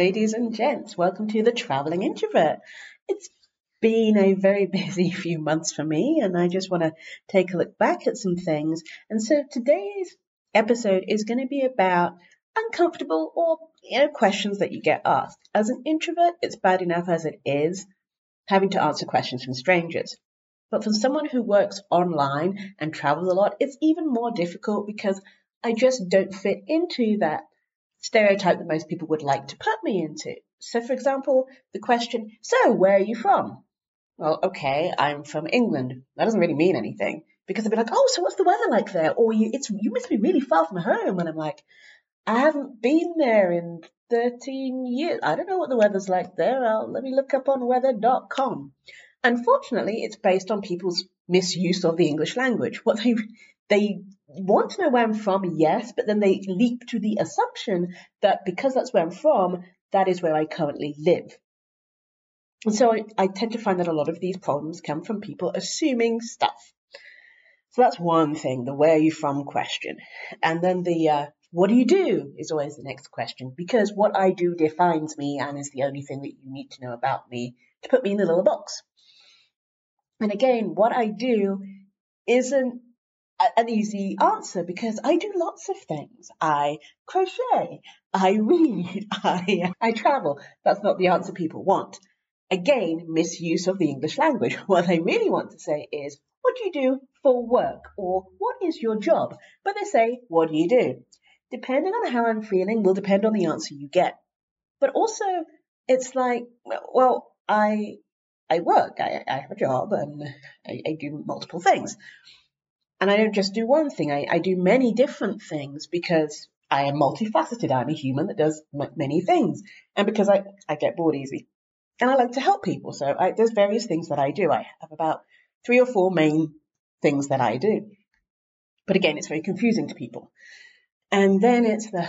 ladies and gents. Welcome to the Traveling Introvert. It's been a very busy few months for me, and I just want to take a look back at some things. And so today's episode is going to be about uncomfortable or you know questions that you get asked. As an introvert, it's bad enough as it is having to answer questions from strangers. But for someone who works online and travels a lot, it's even more difficult because I just don't fit into that stereotype that most people would like to put me into. So, for example, the question, So, where are you from? Well, okay, I'm from England. That doesn't really mean anything because they'd be like, Oh, so what's the weather like there? Or you, it's, you must be really far from home. And I'm like, I haven't been there in 13 years. I don't know what the weather's like there. I'll, let me look up on weather.com. Unfortunately, it's based on people's misuse of the English language. What they they want to know where I'm from, yes, but then they leap to the assumption that because that's where I'm from, that is where I currently live. And so I, I tend to find that a lot of these problems come from people assuming stuff. So that's one thing, the where are you from question. And then the uh, what do you do is always the next question because what I do defines me and is the only thing that you need to know about me to put me in the little box. And again, what I do isn't an easy answer because I do lots of things. I crochet, I read, I, I travel. That's not the answer people want. Again, misuse of the English language. What they really want to say is, what do you do for work? Or what is your job? But they say, what do you do? Depending on how I'm feeling will depend on the answer you get. But also, it's like, well, I I work, I, I have a job, and I, I do multiple things. And I don't just do one thing, I, I do many different things because I am multifaceted. I'm a human that does m- many things. And because I, I get bored easy. And I like to help people. So I, there's various things that I do. I have about three or four main things that I do. But again, it's very confusing to people. And then it's the,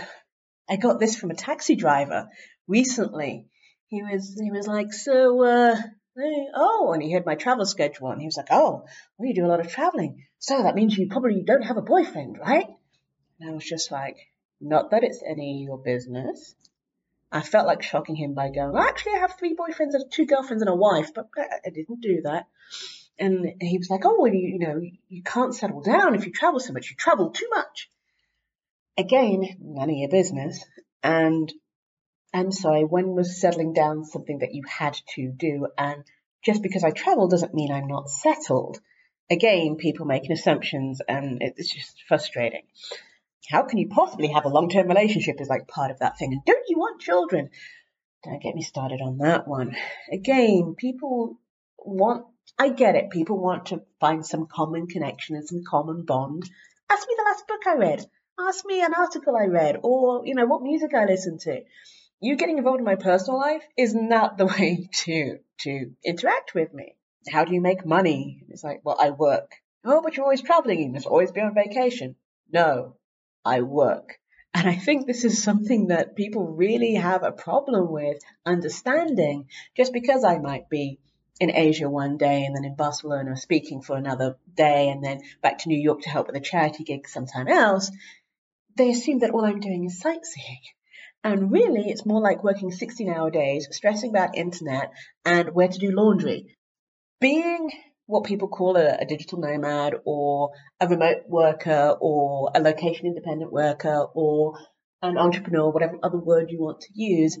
I got this from a taxi driver recently. He was, he was like, so, uh, oh, and he heard my travel schedule and he was like, oh, well, you do a lot of traveling. So that means you probably don't have a boyfriend, right? And I was just like, not that it's any of your business. I felt like shocking him by going, well, actually, I have three boyfriends and two girlfriends and a wife, but I didn't do that. And he was like, oh, well, you, you know, you can't settle down if you travel so much. You travel too much. Again, none of your business. And I'm sorry, when was settling down something that you had to do? And just because I travel doesn't mean I'm not settled. Again, people making assumptions and it's just frustrating. How can you possibly have a long term relationship is like part of that thing. And don't you want children? Don't get me started on that one. Again, people want, I get it, people want to find some common connection and some common bond. Ask me the last book I read. Ask me an article I read or, you know, what music I listen to you getting involved in my personal life is not the way to to interact with me. How do you make money? It's like, well, I work. Oh, but you're always traveling. You must always be on vacation. No, I work. And I think this is something that people really have a problem with understanding. Just because I might be in Asia one day and then in Barcelona speaking for another day and then back to New York to help with a charity gig sometime else, they assume that all I'm doing is sightseeing. And really, it's more like working 16 hour days, stressing about internet and where to do laundry. Being what people call a, a, digital nomad or a remote worker or a location independent worker or an entrepreneur, whatever other word you want to use,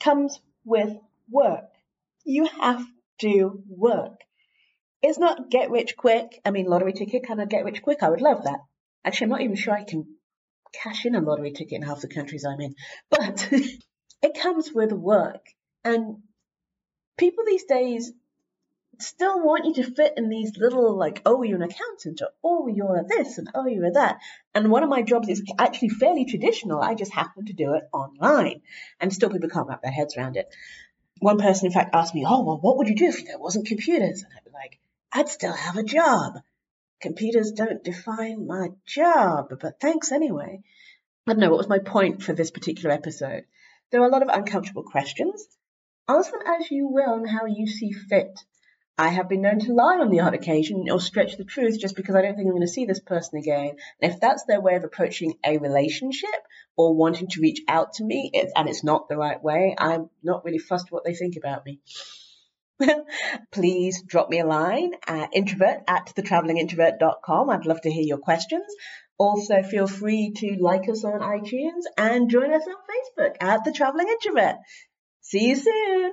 comes with work. You have to work. It's not get rich quick. I mean, lottery ticket kind of get rich quick. I would love that. Actually, I'm not even sure I can cash in a lottery ticket in half the countries I'm in. But it comes with work. And people these days still want you to fit in these little like, oh, you're an accountant, or oh, you're this, and oh, you're that. And one of my jobs is actually fairly traditional. I just happen to do it online. And still people can't wrap their heads around it. One person, in fact, asked me, oh, well, what would you do if there wasn't computers? And I'd be like, I'd still have a job. Computers don't define my job, but thanks anyway. I don't know, what was my point for this particular episode? There are a lot of uncomfortable questions. Answer them as you will and how you see fit. I have been known to lie on the odd occasion or stretch the truth just because I don't think I'm going to see this person again. And if that's their way of approaching a relationship or wanting to reach out to me and it's not the right way, I'm not really fussed what they think about me. Please drop me a line at introvert at thetravelingintrovert.com. I'd love to hear your questions. Also, feel free to like us on iTunes and join us on Facebook at The Traveling Introvert. See you soon.